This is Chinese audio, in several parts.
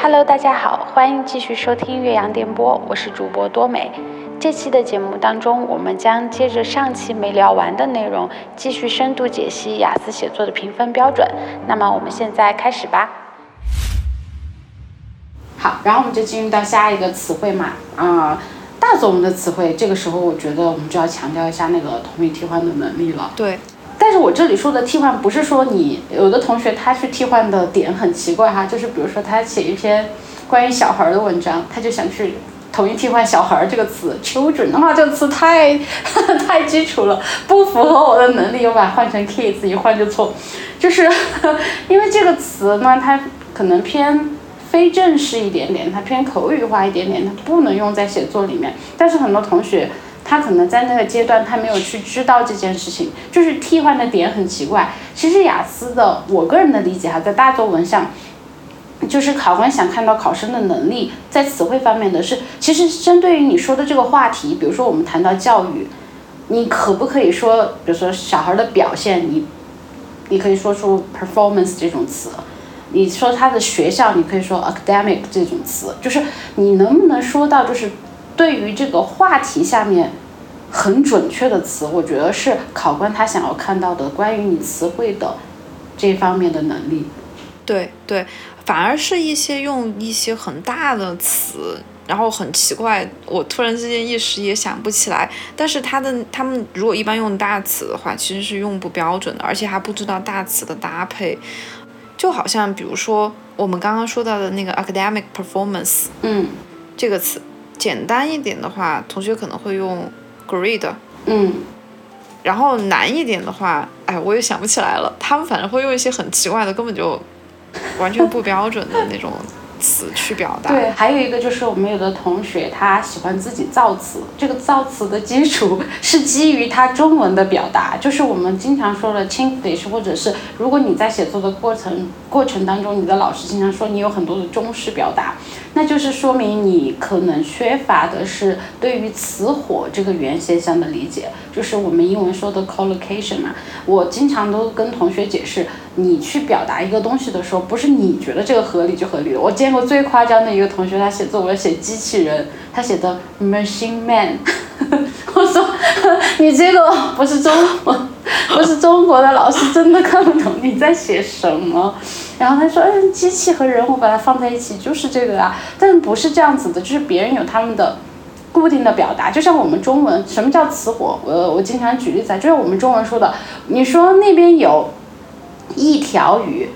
Hello，大家好，欢迎继续收听岳阳电波，我是主播多美。这期的节目当中，我们将接着上期没聊完的内容，继续深度解析雅思写作的评分标准。那么我们现在开始吧。好，然后我们就进入到下一个词汇嘛，啊、大作文的词汇，这个时候我觉得我们就要强调一下那个同义替换的能力了。对，但是我这里说的替换不是说你有的同学他去替换的点很奇怪哈，就是比如说他写一篇关于小孩儿的文章，他就想去统一替换小孩儿这个词，children 的话这个词太太基础了，不符合我的能力，我把它换成 kids 一换就错，就是 因为这个词呢，它可能偏。非正式一点点，它偏口语化一点点，它不能用在写作里面。但是很多同学他可能在那个阶段他没有去知道这件事情，就是替换的点很奇怪。其实雅思的我个人的理解哈，在大作文上，就是考官想看到考生的能力在词汇方面的是，其实针对于你说的这个话题，比如说我们谈到教育，你可不可以说，比如说小孩的表现，你你可以说出 performance 这种词。你说他的学校，你可以说 academic 这种词，就是你能不能说到，就是对于这个话题下面很准确的词，我觉得是考官他想要看到的关于你词汇的这方面的能力。对对，反而是一些用一些很大的词，然后很奇怪，我突然之间一时也想不起来。但是他的他们如果一般用大词的话，其实是用不标准的，而且还不知道大词的搭配。就好像比如说我们刚刚说到的那个 academic performance，嗯这个词，简单一点的话，同学可能会用 grade，嗯，然后难一点的话，哎，我也想不起来了。他们反正会用一些很奇怪的，根本就完全不标准的那种词去表达。对，还有一个就是我们有的同学他喜欢自己造词，这个造词的基础是基于他中文的表达，就是我们经常说的 Chinglish，或者是如果你在写作的过程过程当中，你的老师经常说你有很多的中式表达，那就是说明你可能缺乏的是对于词火这个原现象的理解，就是我们英文说的 collocation 嘛。我经常都跟同学解释，你去表达一个东西的时候，不是你觉得这个合理就合理的。我见过最夸张的一个同学，他写作文写机器人，他写的 machine man，我说你这个不是中文，不是中国的老师真的看不懂你在写什么。然后他说，嗯，机器和人我把它放在一起就是这个啊，但不是这样子的，就是别人有他们的。固定的表达，就像我们中文，什么叫词火？我我经常举例子啊，就是我们中文说的，你说那边有一条鱼，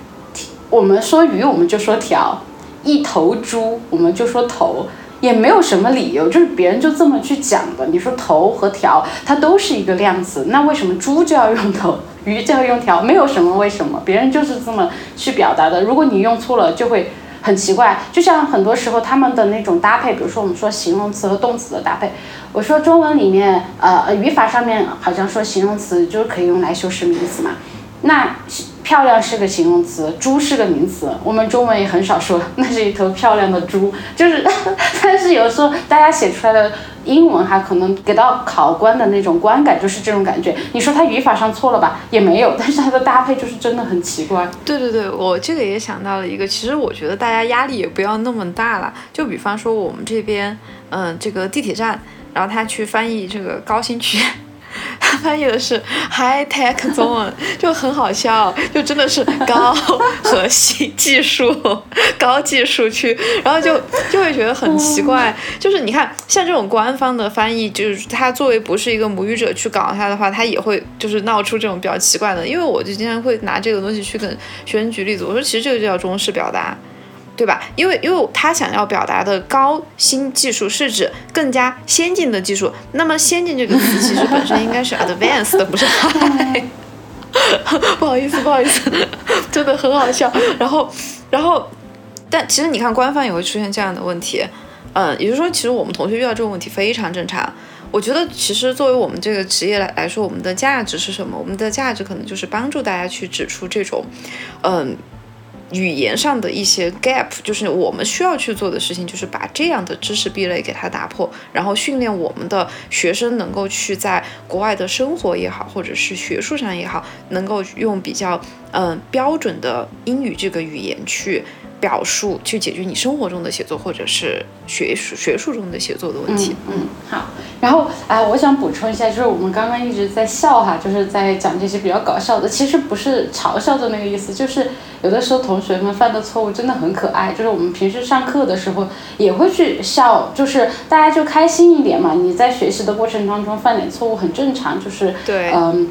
我们说鱼我们就说条，一头猪我们就说头，也没有什么理由，就是别人就这么去讲的。你说头和条，它都是一个量词，那为什么猪就要用头，鱼这个用条？没有什么为什么，别人就是这么去表达的。如果你用错了，就会。很奇怪，就像很多时候他们的那种搭配，比如说我们说形容词和动词的搭配，我说中文里面，呃，语法上面好像说形容词就是可以用来修饰名词嘛。那漂亮是个形容词，猪是个名词，我们中文也很少说那是一头漂亮的猪，就是，但是有时候大家写出来的英文哈，可能给到考官的那种观感就是这种感觉。你说它语法上错了吧，也没有，但是它的搭配就是真的很奇怪。对对对，我这个也想到了一个，其实我觉得大家压力也不要那么大了。就比方说我们这边，嗯、这个地铁站，然后他去翻译这个高新区。他翻译的是 high tech 中文，就很好笑，就真的是高核心技术、高技术区，然后就就会觉得很奇怪。就是你看，像这种官方的翻译，就是他作为不是一个母语者去搞他的话，他也会就是闹出这种比较奇怪的。因为我就经常会拿这个东西去跟学生举例子，我说其实这个就叫中式表达。对吧？因为因为他想要表达的高新技术是指更加先进的技术，那么先进这个词其实本身应该是 advanced 的，不是 high。不好意思，不好意思，真的很好笑。然后，然后，但其实你看官方也会出现这样的问题，嗯，也就是说，其实我们同学遇到这个问题非常正常。我觉得其实作为我们这个职业来来说，我们的价值是什么？我们的价值可能就是帮助大家去指出这种，嗯。语言上的一些 gap，就是我们需要去做的事情，就是把这样的知识壁垒给它打破，然后训练我们的学生能够去在国外的生活也好，或者是学术上也好，能够用比较嗯标准的英语这个语言去。表述去解决你生活中的写作，或者是学术学术中的写作的问题。嗯，好。然后，哎，我想补充一下，就是我们刚刚一直在笑哈，就是在讲这些比较搞笑的，其实不是嘲笑的那个意思，就是有的时候同学们犯的错误真的很可爱，就是我们平时上课的时候也会去笑，就是大家就开心一点嘛。你在学习的过程当中犯点错误很正常，就是对，嗯。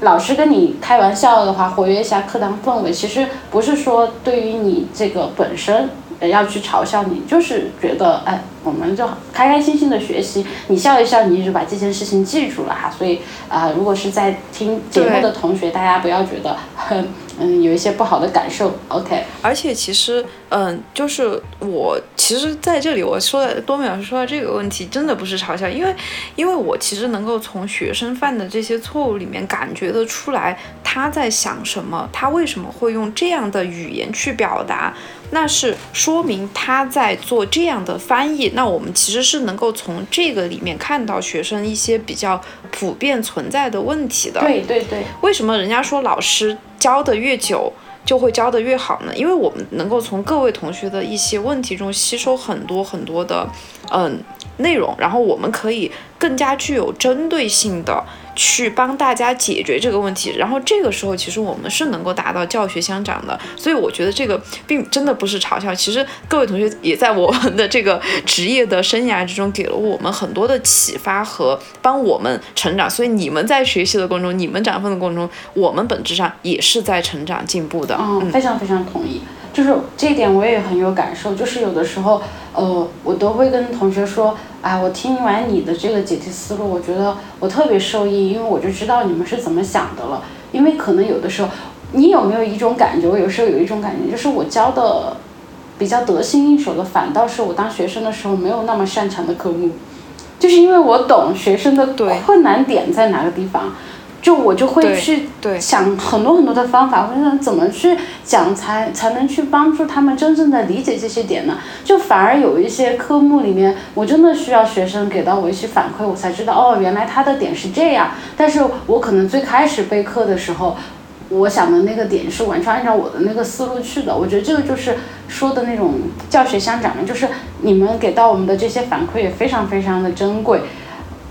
老师跟你开玩笑的话，活跃一下课堂氛围，其实不是说对于你这个本身要去嘲笑你，就是觉得哎，我们就开开心心的学习，你笑一笑，你就把这件事情记住了哈。所以啊，如果是在听节目的同学，大家不要觉得很。嗯，有一些不好的感受，OK。而且其实，嗯，就是我其实在这里我说的多美老师说到这个问题，真的不是嘲笑，因为，因为我其实能够从学生犯的这些错误里面感觉得出来他在想什么，他为什么会用这样的语言去表达。那是说明他在做这样的翻译。那我们其实是能够从这个里面看到学生一些比较普遍存在的问题的。对对对。为什么人家说老师教的越久就会教的越好呢？因为我们能够从各位同学的一些问题中吸收很多很多的嗯内容，然后我们可以更加具有针对性的。去帮大家解决这个问题，然后这个时候其实我们是能够达到教学相长的，所以我觉得这个并真的不是嘲笑，其实各位同学也在我们的这个职业的生涯之中给了我们很多的启发和帮我们成长，所以你们在学习的过程中，你们长分的过程中，我们本质上也是在成长进步的。嗯，非常非常同意。就是这一点我也很有感受，就是有的时候，呃，我都会跟同学说，啊，我听完你的这个解题思路，我觉得我特别受益，因为我就知道你们是怎么想的了。因为可能有的时候，你有没有一种感觉？我有时候有一种感觉，就是我教的比较得心应手的，反倒是我当学生的时候没有那么擅长的科目，就是因为我懂学生的困难点在哪个地方。就我就会去想很多很多的方法，或者怎么去讲才才能去帮助他们真正的理解这些点呢？就反而有一些科目里面，我真的需要学生给到我一些反馈，我才知道哦，原来他的点是这样。但是我可能最开始备课的时候，我想的那个点是完全按照我的那个思路去的。我觉得这个就是说的那种教学相长，就是你们给到我们的这些反馈也非常非常的珍贵。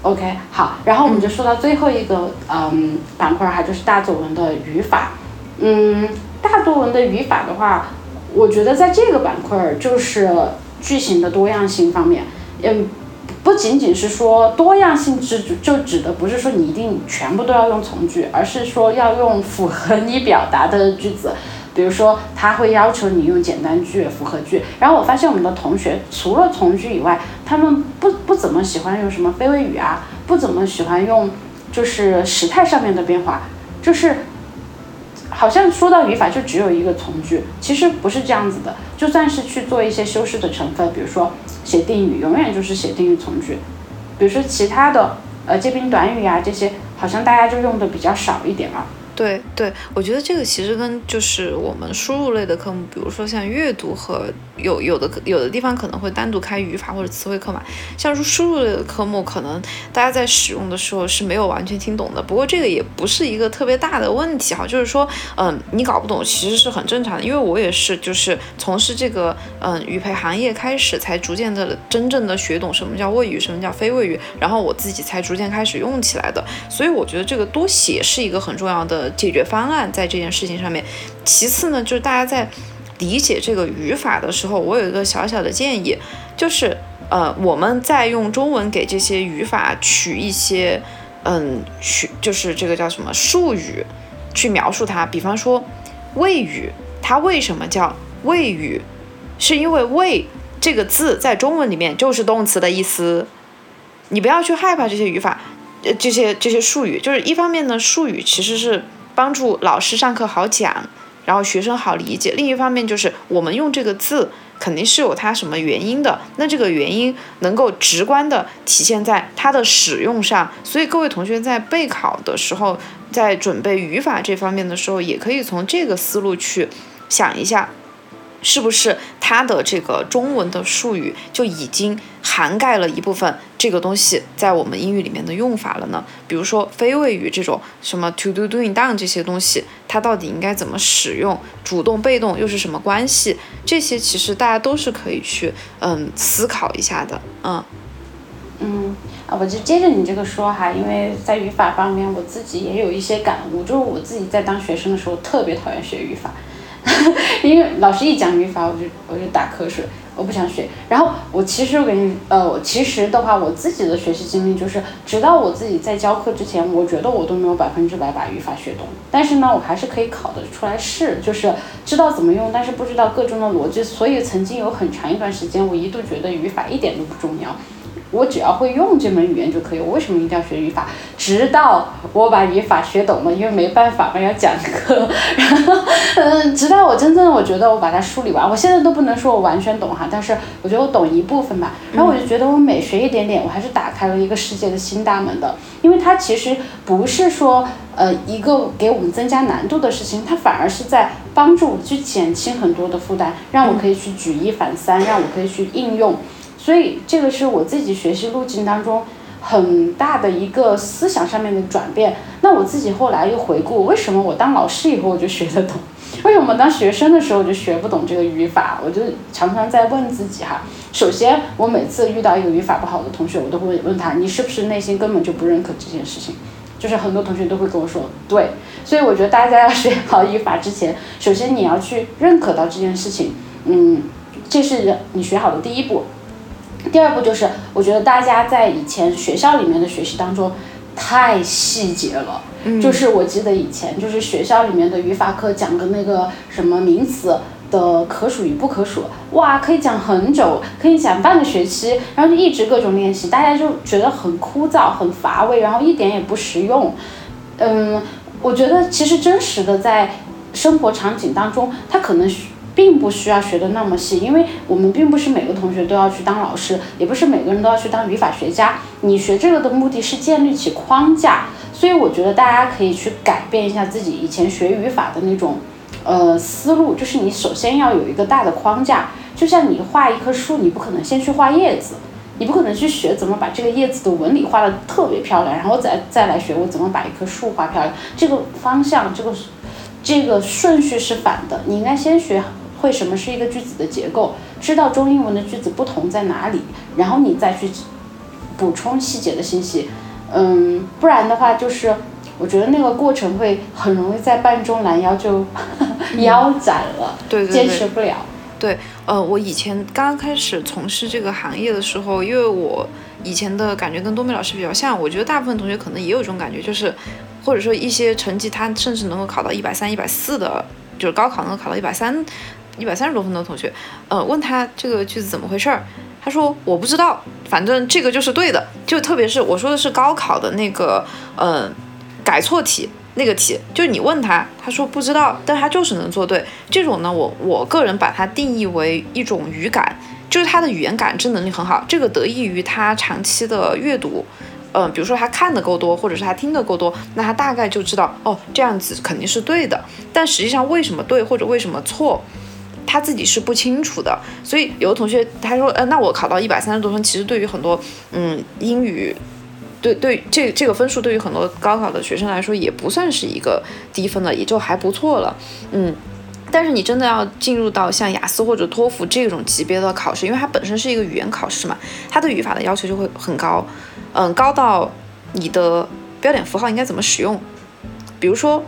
OK，好，然后我们就说到最后一个嗯板块哈，就是大作文的语法。嗯，大作文的语法的话，我觉得在这个板块就是句型的多样性方面，嗯，不仅仅是说多样性指就指的不是说你一定全部都要用从句，而是说要用符合你表达的句子。比如说，他会要求你用简单句、复合句。然后我发现我们的同学除了从句以外，他们不不怎么喜欢用什么非谓语啊，不怎么喜欢用就是时态上面的变化，就是好像说到语法就只有一个从句，其实不是这样子的。就算是去做一些修饰的成分，比如说写定语，永远就是写定语从句。比如说其他的呃接宾短语啊这些，好像大家就用的比较少一点了。对对，我觉得这个其实跟就是我们输入类的科目，比如说像阅读和有有的有的地方可能会单独开语法或者词汇课嘛。像是输入类的科目，可能大家在使用的时候是没有完全听懂的。不过这个也不是一个特别大的问题哈，就是说，嗯，你搞不懂其实是很正常的，因为我也是就是从事这个嗯语培行业开始，才逐渐的真正的学懂什么叫谓语，什么叫非谓语，然后我自己才逐渐开始用起来的。所以我觉得这个多写是一个很重要的。解决方案在这件事情上面。其次呢，就是大家在理解这个语法的时候，我有一个小小的建议，就是呃，我们在用中文给这些语法取一些嗯，取就是这个叫什么术语去描述它。比方说谓语，它为什么叫谓语？是因为谓这个字在中文里面就是动词的意思。你不要去害怕这些语法，呃，这些这些术语，就是一方面呢，术语其实是。帮助老师上课好讲，然后学生好理解。另一方面就是我们用这个字肯定是有它什么原因的，那这个原因能够直观的体现在它的使用上。所以各位同学在备考的时候，在准备语法这方面的时候，也可以从这个思路去想一下。是不是它的这个中文的术语就已经涵盖了一部分这个东西在我们英语里面的用法了呢？比如说非谓语这种什么 to do doing done 这些东西，它到底应该怎么使用？主动被动又是什么关系？这些其实大家都是可以去嗯思考一下的，嗯嗯啊，我就接着你这个说哈，因为在语法方面我自己也有一些感悟，就是我自己在当学生的时候特别讨厌学语法。因为老师一讲语法，我就我就打瞌睡，我不想学。然后我其实我跟你，呃，其实的话，我自己的学习经历就是，直到我自己在教课之前，我觉得我都没有百分之百把语法学懂。但是呢，我还是可以考得出来试，就是知道怎么用，但是不知道各中的逻辑。所以曾经有很长一段时间，我一度觉得语法一点都不重要。我只要会用这门语言就可以。我为什么一定要学语法？直到我把语法学懂了，因为没办法嘛，要讲课。然后，嗯，直到我真正我觉得我把它梳理完，我现在都不能说我完全懂哈，但是我觉得我懂一部分吧。然后我就觉得我每学一点点，我还是打开了一个世界的新大门的。因为它其实不是说呃一个给我们增加难度的事情，它反而是在帮助我去减轻很多的负担，让我可以去举一反三，让我可以去应用。所以这个是我自己学习路径当中很大的一个思想上面的转变。那我自己后来又回顾，为什么我当老师以后我就学得懂？为什么当学生的时候就学不懂这个语法？我就常常在问自己哈。首先，我每次遇到一个语法不好的同学，我都会问他，你是不是内心根本就不认可这件事情？就是很多同学都会跟我说，对。所以我觉得大家要学好语法之前，首先你要去认可到这件事情，嗯，这是你学好的第一步。第二步就是，我觉得大家在以前学校里面的学习当中，太细节了。嗯。就是我记得以前就是学校里面的语法课讲的那个什么名词的可数与不可数，哇，可以讲很久，可以讲半个学期，然后就一直各种练习，大家就觉得很枯燥、很乏味，然后一点也不实用。嗯，我觉得其实真实的在生活场景当中，它可能需。并不需要学的那么细，因为我们并不是每个同学都要去当老师，也不是每个人都要去当语法学家。你学这个的目的是建立起框架，所以我觉得大家可以去改变一下自己以前学语法的那种，呃，思路，就是你首先要有一个大的框架。就像你画一棵树，你不可能先去画叶子，你不可能去学怎么把这个叶子的纹理画的特别漂亮，然后再再来学我怎么把一棵树画漂亮。这个方向，这个这个顺序是反的，你应该先学。会什么是一个句子的结构？知道中英文的句子不同在哪里，然后你再去补充细节的信息。嗯，不然的话，就是我觉得那个过程会很容易在半中拦腰就 腰斩了，对坚持不了。对，呃，我以前刚开始从事这个行业的时候，因为我以前的感觉跟多美老师比较像，我觉得大部分同学可能也有这种感觉，就是或者说一些成绩他甚至能够考到一百三、一百四的，就是高考能够考到一百三。一百三十多分的同学，呃，问他这个句子怎么回事儿，他说我不知道，反正这个就是对的。就特别是我说的是高考的那个，呃，改错题那个题，就你问他，他说不知道，但他就是能做对。这种呢，我我个人把它定义为一种语感，就是他的语言感知能力很好，这个得益于他长期的阅读。嗯，比如说他看的够多，或者是他听的够多，那他大概就知道哦，这样子肯定是对的。但实际上为什么对或者为什么错？他自己是不清楚的，所以有的同学他说，呃，那我考到一百三十多分，其实对于很多，嗯，英语，对对，这这个分数对于很多高考的学生来说也不算是一个低分了，也就还不错了，嗯。但是你真的要进入到像雅思或者托福这种级别的考试，因为它本身是一个语言考试嘛，它对语法的要求就会很高，嗯，高到你的标点符号应该怎么使用，比如说，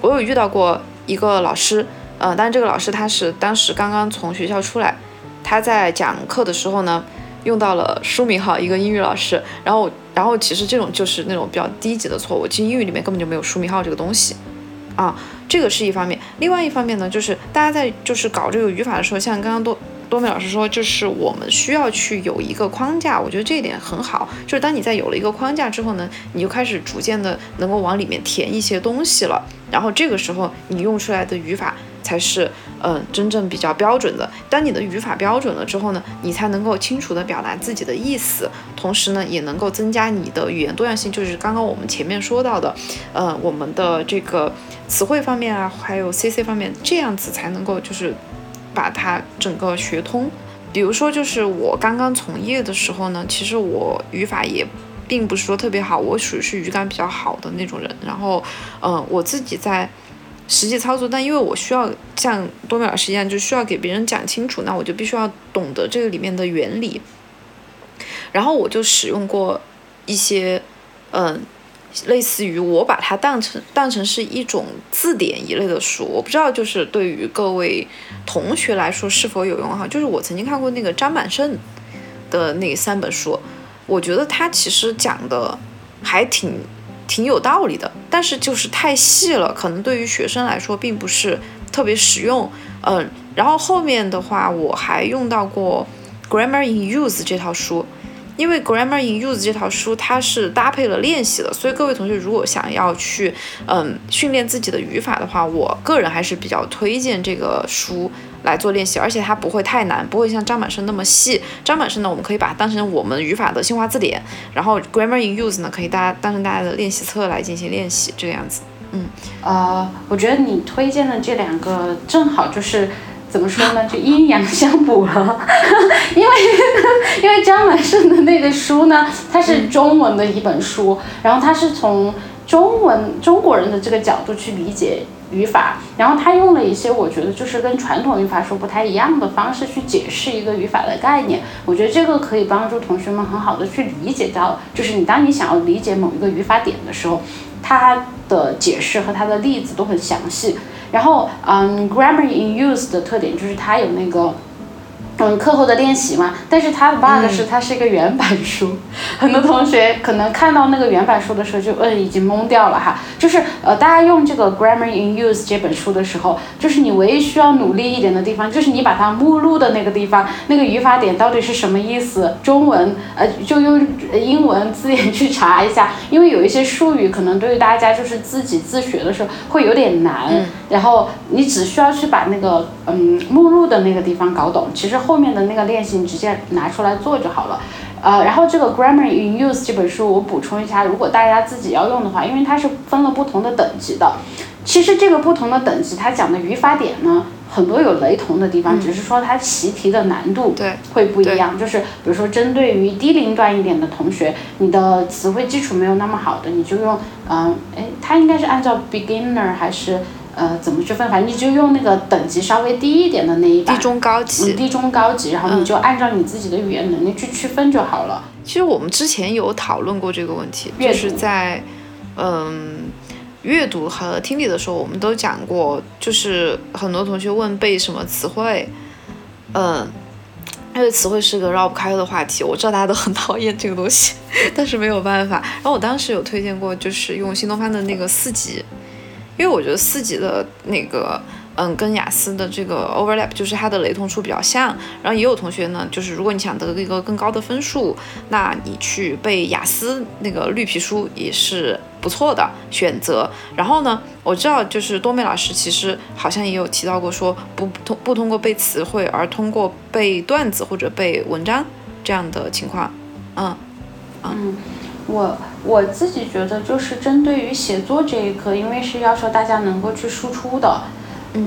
我有遇到过一个老师。呃，但是这个老师他是当时刚刚从学校出来，他在讲课的时候呢，用到了书名号，一个英语老师，然后，然后其实这种就是那种比较低级的错误，其实英语里面根本就没有书名号这个东西，啊，这个是一方面，另外一方面呢，就是大家在就是搞这个语法的时候，像刚刚多多美老师说，就是我们需要去有一个框架，我觉得这一点很好，就是当你在有了一个框架之后呢，你就开始逐渐的能够往里面填一些东西了，然后这个时候你用出来的语法。才是嗯真正比较标准的。当你的语法标准了之后呢，你才能够清楚的表达自己的意思，同时呢，也能够增加你的语言多样性。就是刚刚我们前面说到的，呃，我们的这个词汇方面啊，还有 C C 方面，这样子才能够就是把它整个学通。比如说，就是我刚刚从业的时候呢，其实我语法也并不是说特别好，我属于是语感比较好的那种人。然后，嗯，我自己在实际操作，但因为我需要像多米老师一样，就需要给别人讲清楚，那我就必须要懂得这个里面的原理。然后我就使用过一些，嗯。类似于我把它当成当成是一种字典一类的书，我不知道就是对于各位同学来说是否有用哈。就是我曾经看过那个张满胜的那三本书，我觉得他其实讲的还挺挺有道理的，但是就是太细了，可能对于学生来说并不是特别实用。嗯，然后后面的话我还用到过《Grammar in Use》这套书。因为 Grammar in Use 这套书它是搭配了练习的，所以各位同学如果想要去嗯训练自己的语法的话，我个人还是比较推荐这个书来做练习，而且它不会太难，不会像张满生那么细。张满生呢，我们可以把它当成我们语法的新华字典，然后 Grammar in Use 呢，可以大家当成大家的练习册来进行练习，这个样子。嗯，呃，我觉得你推荐的这两个正好就是。怎么说呢？就阴阳相补了，因为 因为张满胜的那个书呢，它是中文的一本书，然后它是从中文中国人的这个角度去理解语法，然后他用了一些我觉得就是跟传统语法书不太一样的方式去解释一个语法的概念，我觉得这个可以帮助同学们很好的去理解到，就是你当你想要理解某一个语法点的时候，它的解释和它的例子都很详细。然后，嗯，Grammar in Use 的特点就是它有那个。嗯，课后的练习嘛，但是它的 bug 是它是一个原版书，很多同学可能看到那个原版书的时候就嗯已经懵掉了哈。就是呃，大家用这个 Grammar in Use 这本书的时候，就是你唯一需要努力一点的地方，就是你把它目录的那个地方，那个语法点到底是什么意思？中文呃就用英文字典去查一下，因为有一些术语可能对于大家就是自己自学的时候会有点难，然后你只需要去把那个嗯目录的那个地方搞懂，其实。后面的那个练习你直接拿出来做就好了，呃，然后这个 Grammar in Use 这本书我补充一下，如果大家自己要用的话，因为它是分了不同的等级的，其实这个不同的等级它讲的语法点呢，很多有雷同的地方，只是说它习题的难度会不一样，就是比如说针对于低龄段一点的同学，你的词汇基础没有那么好的，你就用，嗯，哎，它应该是按照 Beginner 还是？呃，怎么去分？反正你就用那个等级稍微低一点的那一版，低中高级，低中高级，然后你就按照你自己的语言能力去区分就好了。其实我们之前有讨论过这个问题，就是在嗯阅读和听力的时候，我们都讲过，就是很多同学问背什么词汇，嗯，因为词汇是个绕不开的话题，我知道大家都很讨厌这个东西，但是没有办法。然后我当时有推荐过，就是用新东方的那个四级。因为我觉得四级的那个，嗯，跟雅思的这个 overlap 就是它的雷同处比较像。然后也有同学呢，就是如果你想得一个更高的分数，那你去背雅思那个绿皮书也是不错的选择。然后呢，我知道就是多美老师其实好像也有提到过，说不通不通过背词汇，而通过背段子或者背文章这样的情况。嗯，嗯。我我自己觉得，就是针对于写作这一课，因为是要求大家能够去输出的，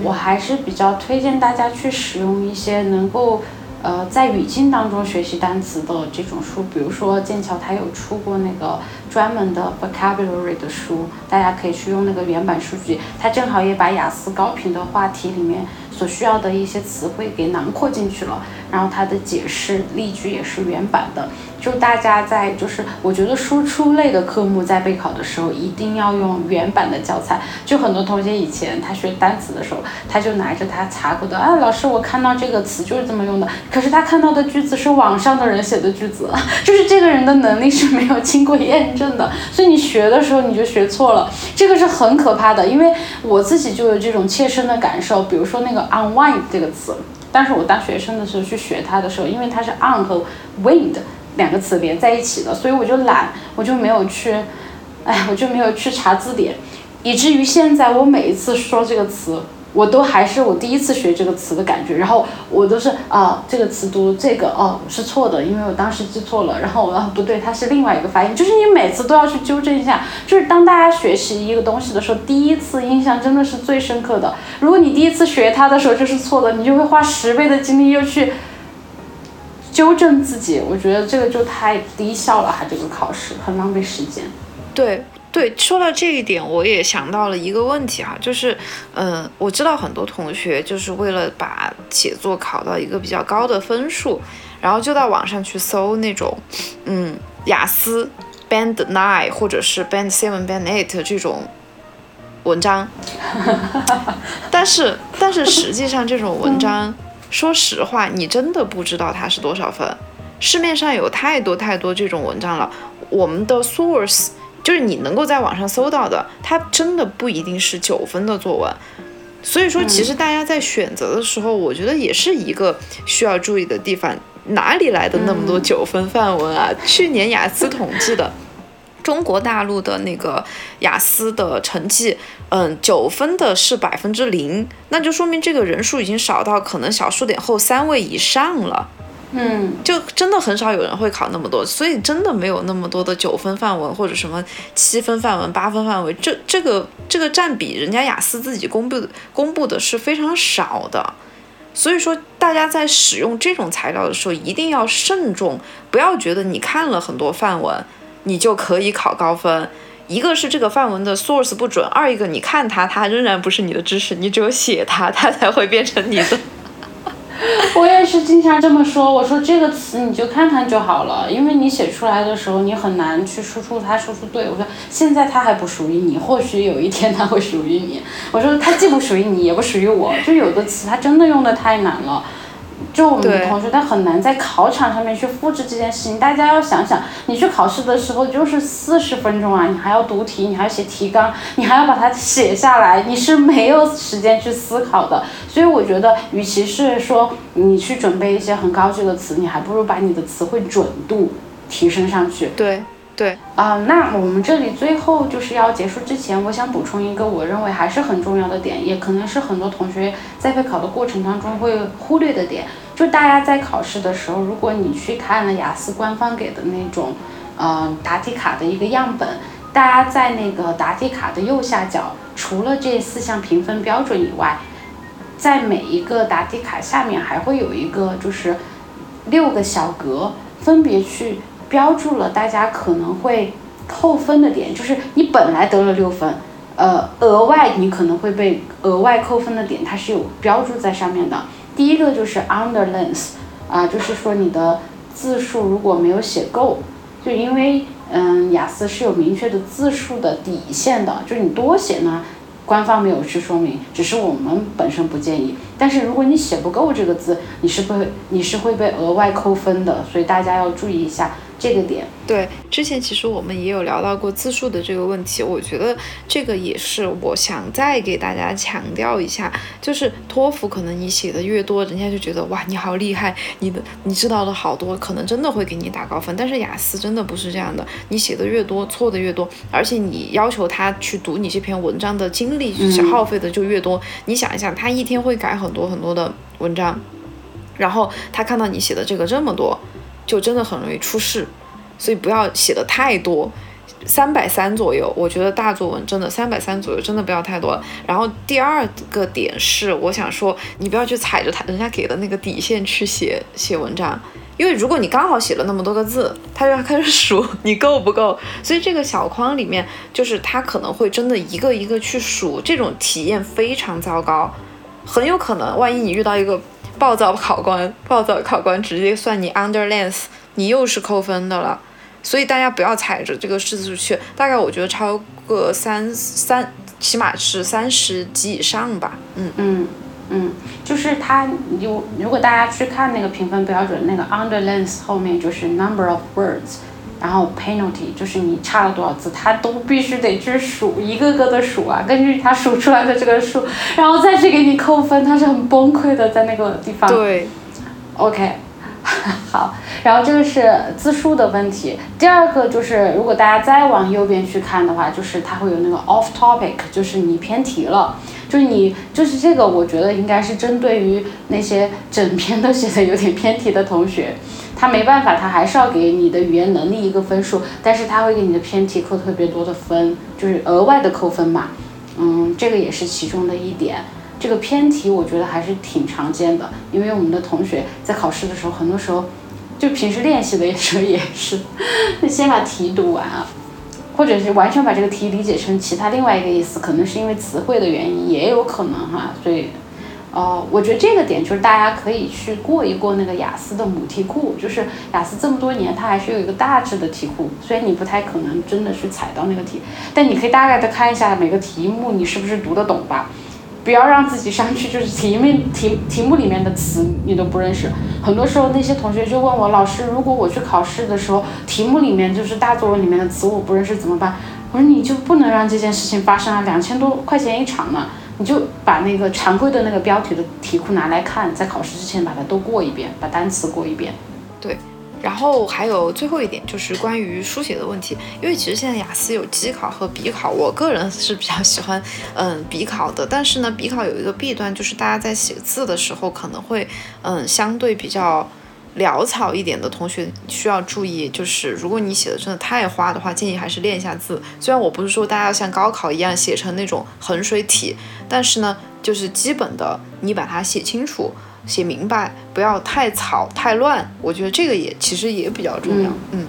我还是比较推荐大家去使用一些能够，呃，在语境当中学习单词的这种书，比如说剑桥它有出过那个专门的 vocabulary 的书，大家可以去用那个原版书籍，它正好也把雅思高频的话题里面所需要的一些词汇给囊括进去了，然后它的解释例句也是原版的。就大家在就是，我觉得输出类的科目在备考的时候一定要用原版的教材。就很多同学以前他学单词的时候，他就拿着他查过的，啊，老师我看到这个词就是这么用的。可是他看到的句子是网上的人写的句子，就是这个人的能力是没有经过验证的。所以你学的时候你就学错了，这个是很可怕的。因为我自己就有这种切身的感受，比如说那个 unwind 这个词，但是我当学生的时候去学它的时候，因为它是 on 和 wind。两个词连在一起的，所以我就懒，我就没有去，哎，我就没有去查字典，以至于现在我每一次说这个词，我都还是我第一次学这个词的感觉，然后我都是啊，这个词读这个哦是错的，因为我当时记错了，然后啊不对，它是另外一个发音，就是你每次都要去纠正一下。就是当大家学习一个东西的时候，第一次印象真的是最深刻的。如果你第一次学它的时候就是错的，你就会花十倍的精力又去纠正自己。我觉得这个就太低效了，哈这个考试很浪费时间。对。对，说到这一点，我也想到了一个问题哈，就是，嗯，我知道很多同学就是为了把写作考到一个比较高的分数，然后就到网上去搜那种，嗯，雅思 Band Nine 或者是 Band Seven、Band Eight 这种文章，但是，但是实际上这种文章，说实话，你真的不知道它是多少分，市面上有太多太多这种文章了，我们的 source。就是你能够在网上搜到的，它真的不一定是九分的作文，所以说其实大家在选择的时候，我觉得也是一个需要注意的地方。哪里来的那么多九分范文啊？去年雅思统计的，中国大陆的那个雅思的成绩，嗯，九分的是百分之零，那就说明这个人数已经少到可能小数点后三位以上了。嗯，就真的很少有人会考那么多，所以真的没有那么多的九分范文或者什么七分范文、八分范文，这这个这个占比，人家雅思自己公布的公布的是非常少的。所以说，大家在使用这种材料的时候一定要慎重，不要觉得你看了很多范文，你就可以考高分。一个是这个范文的 source 不准，二一个你看它，它仍然不是你的知识，你只有写它，它才会变成你的。我也是经常这么说，我说这个词你就看看就好了，因为你写出来的时候你很难去输出它输出对。我说现在它还不属于你，或许有一天它会属于你。我说它既不属于你，也不属于我，就有的词它真的用的太难了。就我们的同学，他很难在考场上面去复制这件事情。大家要想想，你去考试的时候就是四十分钟啊，你还要读题，你还要写提纲，你还要把它写下来，你是没有时间去思考的。所以我觉得，与其是说你去准备一些很高级的词，你还不如把你的词汇准度提升上去。对。对啊，那我们这里最后就是要结束之前，我想补充一个我认为还是很重要的点，也可能是很多同学在备考的过程当中会忽略的点，就大家在考试的时候，如果你去看了雅思官方给的那种，呃，答题卡的一个样本，大家在那个答题卡的右下角，除了这四项评分标准以外，在每一个答题卡下面还会有一个就是六个小格，分别去。标注了大家可能会扣分的点，就是你本来得了六分，呃，额外你可能会被额外扣分的点，它是有标注在上面的。第一个就是 under length，啊，就是说你的字数如果没有写够，就因为嗯雅思是有明确的字数的底线的，就是你多写呢。官方没有去说明，只是我们本身不建议。但是如果你写不够这个字，你是会你是会被额外扣分的，所以大家要注意一下。这个点对，之前其实我们也有聊到过字数的这个问题，我觉得这个也是我想再给大家强调一下，就是托福可能你写的越多，人家就觉得哇你好厉害，你的你知道的好多，可能真的会给你打高分。但是雅思真的不是这样的，你写的越多，错的越多，而且你要求他去读你这篇文章的精力是耗费的就越多。你想一想，他一天会改很多很多的文章，然后他看到你写的这个这么多。就真的很容易出事，所以不要写的太多，三百三左右，我觉得大作文真的三百三左右真的不要太多。然后第二个点是，我想说，你不要去踩着他人家给的那个底线去写写文章，因为如果你刚好写了那么多个字，他就要开始数你够不够。所以这个小框里面，就是他可能会真的一个一个去数，这种体验非常糟糕，很有可能万一你遇到一个。暴躁考官，暴躁考官直接算你 under length，你又是扣分的了。所以大家不要踩着这个式子去，大概我觉得超过三三，起码是三十级以上吧。嗯嗯嗯，就是它有，如果大家去看那个评分标准，那个 under length 后面就是 number of words。然后 penalty 就是你差了多少字，他都必须得去数，一个个的数啊，根据他数出来的这个数，然后再去给你扣分，他是很崩溃的在那个地方。对，OK，好，然后这个是字数的问题。第二个就是，如果大家再往右边去看的话，就是它会有那个 off topic，就是你偏题了。就是你就是这个，我觉得应该是针对于那些整篇都写的有点偏题的同学，他没办法，他还是要给你的语言能力一个分数，但是他会给你的偏题扣特别多的分，就是额外的扣分嘛。嗯，这个也是其中的一点。这个偏题我觉得还是挺常见的，因为我们的同学在考试的时候，很多时候就平时练习的时候也是，先把题读完啊，或者是完全把这个题理解成其他另外一个意思，可能是因为词汇的原因，也有可能哈。所以，呃，我觉得这个点就是大家可以去过一过那个雅思的母题库，就是雅思这么多年它还是有一个大致的题库，虽然你不太可能真的去踩到那个题，但你可以大概的看一下每个题目你是不是读得懂吧。不要让自己上去，就是题面题题目里面的词你都不认识。很多时候那些同学就问我，老师，如果我去考试的时候，题目里面就是大作文里面的词我不认识怎么办？我说你就不能让这件事情发生啊！两千多块钱一场呢，你就把那个常规的那个标题的题库拿来看，在考试之前把它都过一遍，把单词过一遍。对。然后还有最后一点就是关于书写的问题，因为其实现在雅思有机考和笔考，我个人是比较喜欢嗯笔考的，但是呢笔考有一个弊端，就是大家在写字的时候可能会嗯相对比较潦草一点的同学需要注意，就是如果你写的真的太花的话，建议还是练一下字。虽然我不是说大家要像高考一样写成那种衡水体，但是呢就是基本的你把它写清楚。写明白，不要太草太乱，我觉得这个也其实也比较重要。嗯，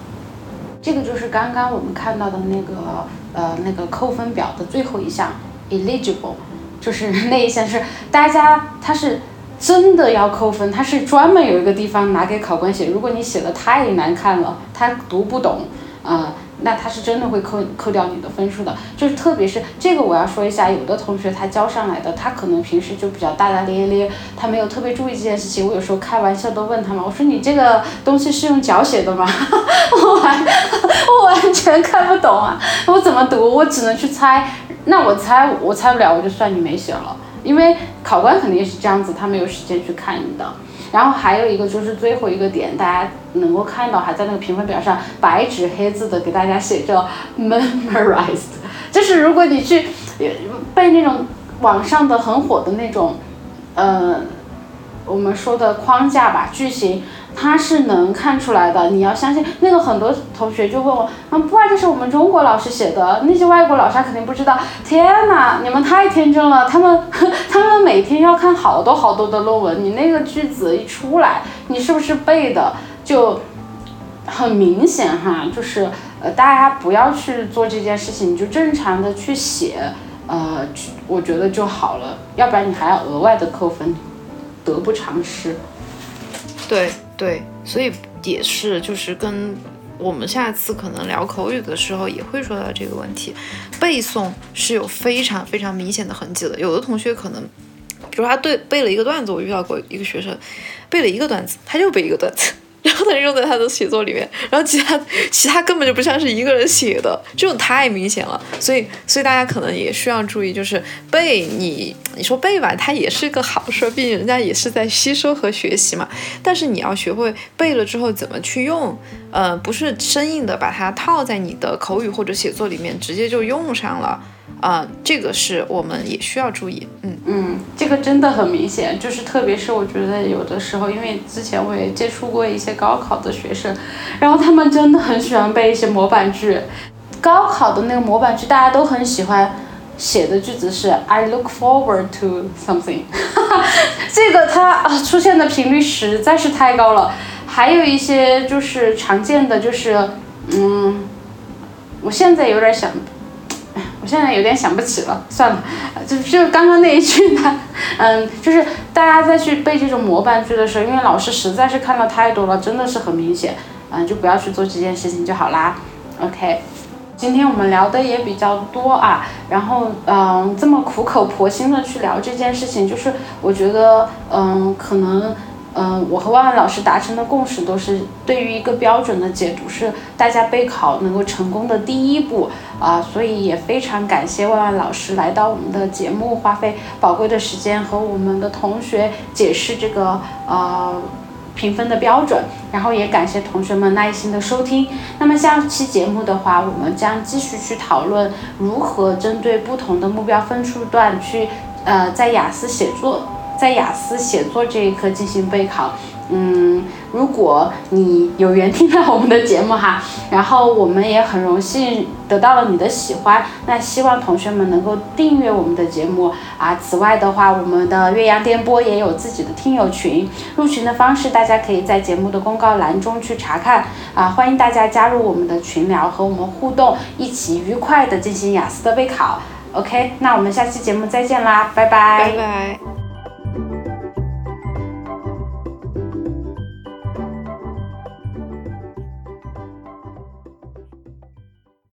这个就是刚刚我们看到的那个呃那个扣分表的最后一项 eligible，就是 那一项是大家他是真的要扣分，他是专门有一个地方拿给考官写，如果你写的太难看了，他读不懂啊。那他是真的会扣扣掉你的分数的，就是特别是这个我要说一下，有的同学他交上来的，他可能平时就比较大大咧咧，他没有特别注意这件事情。我有时候开玩笑都问他嘛，我说你这个东西是用脚写的吗？我完我完全看不懂啊，我怎么读？我只能去猜。那我猜我猜不了，我就算你没写了，因为考官肯定是这样子，他没有时间去看你的。然后还有一个就是最后一个点，大家能够看到，还在那个评分表上白纸黑字的给大家写着 memorized，就是如果你去背那种网上的很火的那种，呃，我们说的框架吧，句型。它是能看出来的，你要相信那个。很多同学就问我，嗯，不啊，这是我们中国老师写的，那些外国老师肯定不知道。天哪，你们太天真了，他们 他们每天要看好多好多的论文，你那个句子一出来，你是不是背的就很明显哈？就是呃，大家不要去做这件事情，你就正常的去写，呃，我觉得就好了，要不然你还要额外的扣分，得不偿失。对。对，所以也是，就是跟我们下次可能聊口语的时候也会说到这个问题，背诵是有非常非常明显的痕迹的。有的同学可能，比如他对背了一个段子，我遇到过一个学生，背了一个段子，他就背一个段子。然后他用在他的写作里面，然后其他其他根本就不像是一个人写的，这种太明显了。所以所以大家可能也需要注意，就是背你你说背吧，它也是个好事，毕竟人家也是在吸收和学习嘛。但是你要学会背了之后怎么去用，呃，不是生硬的把它套在你的口语或者写作里面，直接就用上了。啊，这个是我们也需要注意，嗯嗯，这个真的很明显，就是特别是我觉得有的时候，因为之前我也接触过一些高考的学生，然后他们真的很喜欢背一些模板句，高考的那个模板句大家都很喜欢写的句子是 I look forward to something，这个它啊出现的频率实在是太高了，还有一些就是常见的就是嗯，我现在有点想。我现在有点想不起了，算了，就就刚刚那一句呢，嗯，就是大家再去背这种模板句的时候，因为老师实在是看到太多了，真的是很明显，嗯，就不要去做这件事情就好啦。OK，今天我们聊的也比较多啊，然后嗯，这么苦口婆心的去聊这件事情，就是我觉得嗯，可能。嗯，我和万万老师达成的共识都是，对于一个标准的解读是大家备考能够成功的第一步啊，所以也非常感谢万万老师来到我们的节目，花费宝贵的时间和我们的同学解释这个呃评分的标准，然后也感谢同学们耐心的收听。那么下期节目的话，我们将继续去讨论如何针对不同的目标分数段去。呃，在雅思写作，在雅思写作这一科进行备考。嗯，如果你有缘听到我们的节目哈，然后我们也很荣幸得到了你的喜欢，那希望同学们能够订阅我们的节目啊。此外的话，我们的岳阳电波也有自己的听友群，入群的方式大家可以在节目的公告栏中去查看啊。欢迎大家加入我们的群聊，和我们互动，一起愉快的进行雅思的备考。OK，那我们下期节目再见啦，拜拜。拜拜。